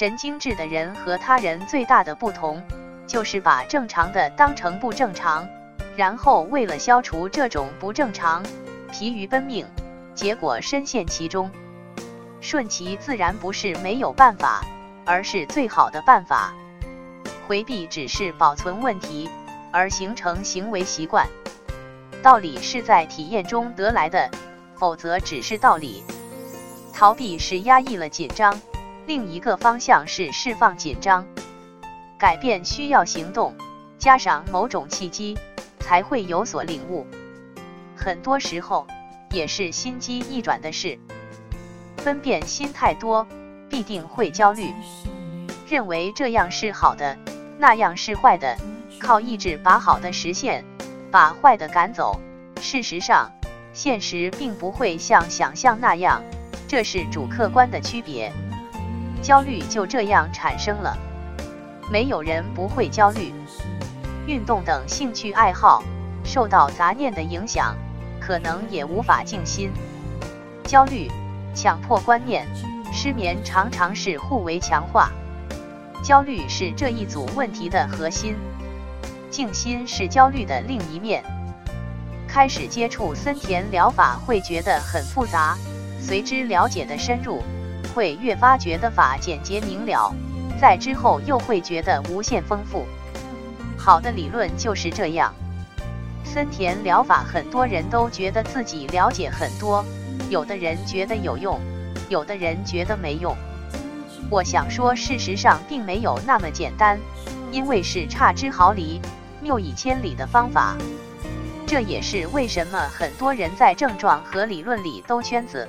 神经质的人和他人最大的不同，就是把正常的当成不正常，然后为了消除这种不正常，疲于奔命，结果深陷其中。顺其自然不是没有办法，而是最好的办法。回避只是保存问题，而形成行为习惯。道理是在体验中得来的，否则只是道理。逃避是压抑了紧张，另一个方向是释放紧张。改变需要行动，加上某种契机，才会有所领悟。很多时候也是心机一转的事。分辨心太多，必定会焦虑，认为这样是好的，那样是坏的，靠意志把好的实现，把坏的赶走。事实上，现实并不会像想象那样，这是主客观的区别。焦虑就这样产生了。没有人不会焦虑。运动等兴趣爱好受到杂念的影响，可能也无法静心。焦虑。强迫观念、失眠常常是互为强化，焦虑是这一组问题的核心，静心是焦虑的另一面。开始接触森田疗法会觉得很复杂，随之了解的深入，会越发觉得法简洁明了，在之后又会觉得无限丰富。好的理论就是这样，森田疗法很多人都觉得自己了解很多。有的人觉得有用，有的人觉得没用。我想说，事实上并没有那么简单，因为是差之毫厘、谬以千里的方法。这也是为什么很多人在症状和理论里兜圈子。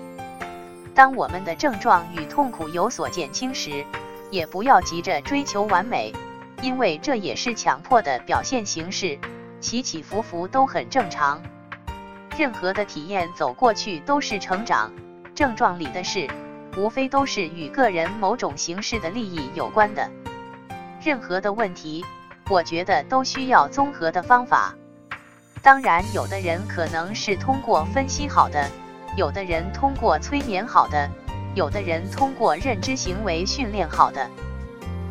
当我们的症状与痛苦有所减轻时，也不要急着追求完美，因为这也是强迫的表现形式，起起伏伏都很正常。任何的体验走过去都是成长，症状里的事，无非都是与个人某种形式的利益有关的。任何的问题，我觉得都需要综合的方法。当然，有的人可能是通过分析好的，有的人通过催眠好的，有的人通过认知行为训练好的。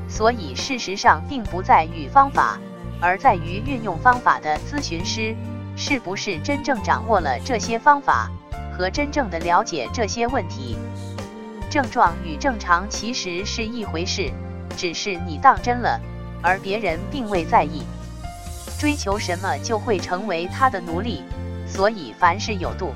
所以，事实上并不在于方法，而在于运用方法的咨询师。是不是真正掌握了这些方法，和真正的了解这些问题？症状与正常其实是一回事，只是你当真了，而别人并未在意。追求什么就会成为他的奴隶，所以凡事有度。